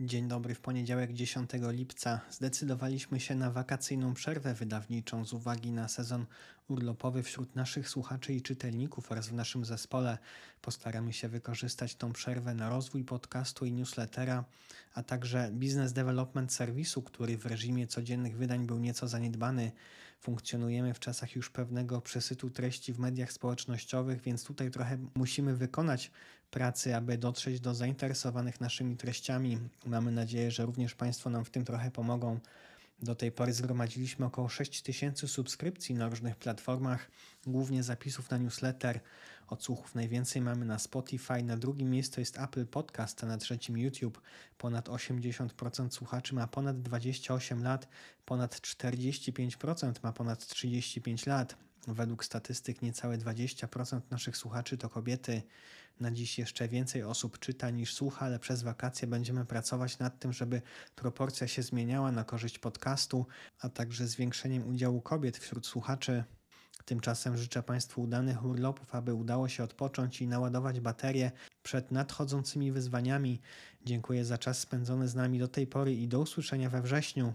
Dzień dobry, w poniedziałek 10 lipca zdecydowaliśmy się na wakacyjną przerwę wydawniczą z uwagi na sezon urlopowy wśród naszych słuchaczy i czytelników oraz w naszym zespole. Postaramy się wykorzystać tą przerwę na rozwój podcastu i newslettera, a także business development serwisu, który w reżimie codziennych wydań był nieco zaniedbany. Funkcjonujemy w czasach już pewnego przesytu treści w mediach społecznościowych, więc tutaj trochę musimy wykonać pracy, aby dotrzeć do zainteresowanych naszymi treściami. Mamy nadzieję, że również Państwo nam w tym trochę pomogą. Do tej pory zgromadziliśmy około 6 tysięcy subskrypcji na różnych platformach, głównie zapisów na newsletter. Odsłuchów najwięcej mamy na Spotify, na drugim miejscu jest Apple Podcast, a na trzecim YouTube. Ponad 80% słuchaczy ma ponad 28 lat, ponad 45% ma ponad 35 lat. Według statystyk niecałe 20% naszych słuchaczy to kobiety. Na dziś jeszcze więcej osób czyta niż słucha, ale przez wakacje będziemy pracować nad tym, żeby proporcja się zmieniała na korzyść podcastu, a także zwiększeniem udziału kobiet wśród słuchaczy. Tymczasem życzę Państwu udanych urlopów, aby udało się odpocząć i naładować baterie przed nadchodzącymi wyzwaniami. Dziękuję za czas spędzony z nami do tej pory i do usłyszenia we wrześniu.